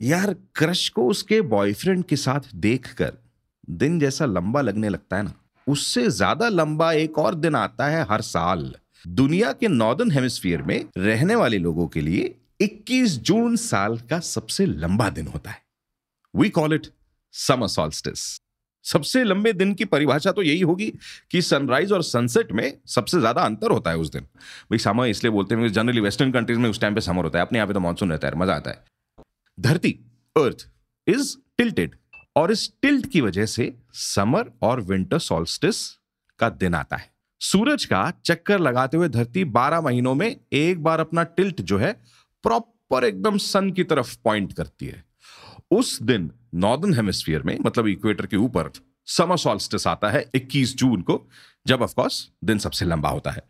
यार क्रश को उसके बॉयफ्रेंड के साथ देखकर दिन जैसा लंबा लगने लगता है ना, उससे ज़्यादा लंबा एक और दिन आता है हर साल। दुनिया के नॉर्दर्न हेमिस्फीयर में रहने वाले लोगों के लिए 21 जून साल का सबसे लंबा दिन होता है। We call it summer solstice सबसे लंबे दिन की परिभाषा तो यही होगी कि सनराइज और सनसेट में सबसे ज़्यादा अंतर होता है उस दिन। भाई समर इसलिए बोलते हैं जनरली वेस्टर्न कंट्रीज़ में उस टाइम पे समर होता है। अपने यहाँ पे तो मानसून रहता है, मज़ा आता है। धरती अर्थ इज़ टिल्टेड और इस टिल्ट की वजह से समर और विंटर सॉल्स्टिस का दिन आता है। सूरज का चक्कर लगाते हुए धरती 12 महीनों में एक बार अपना टिल्ट जो है प्रॉपर एकदम सन की तरफ़ पॉइंट करती है। उस दिन नॉर्दर्न हेमिस्फीयर में मतलब इक्वेटर के ऊपर समर सॉल्स्टिस आता है 21 जून को, जब ऑफ़ कोर्स दिन सबसे लंबा होता है।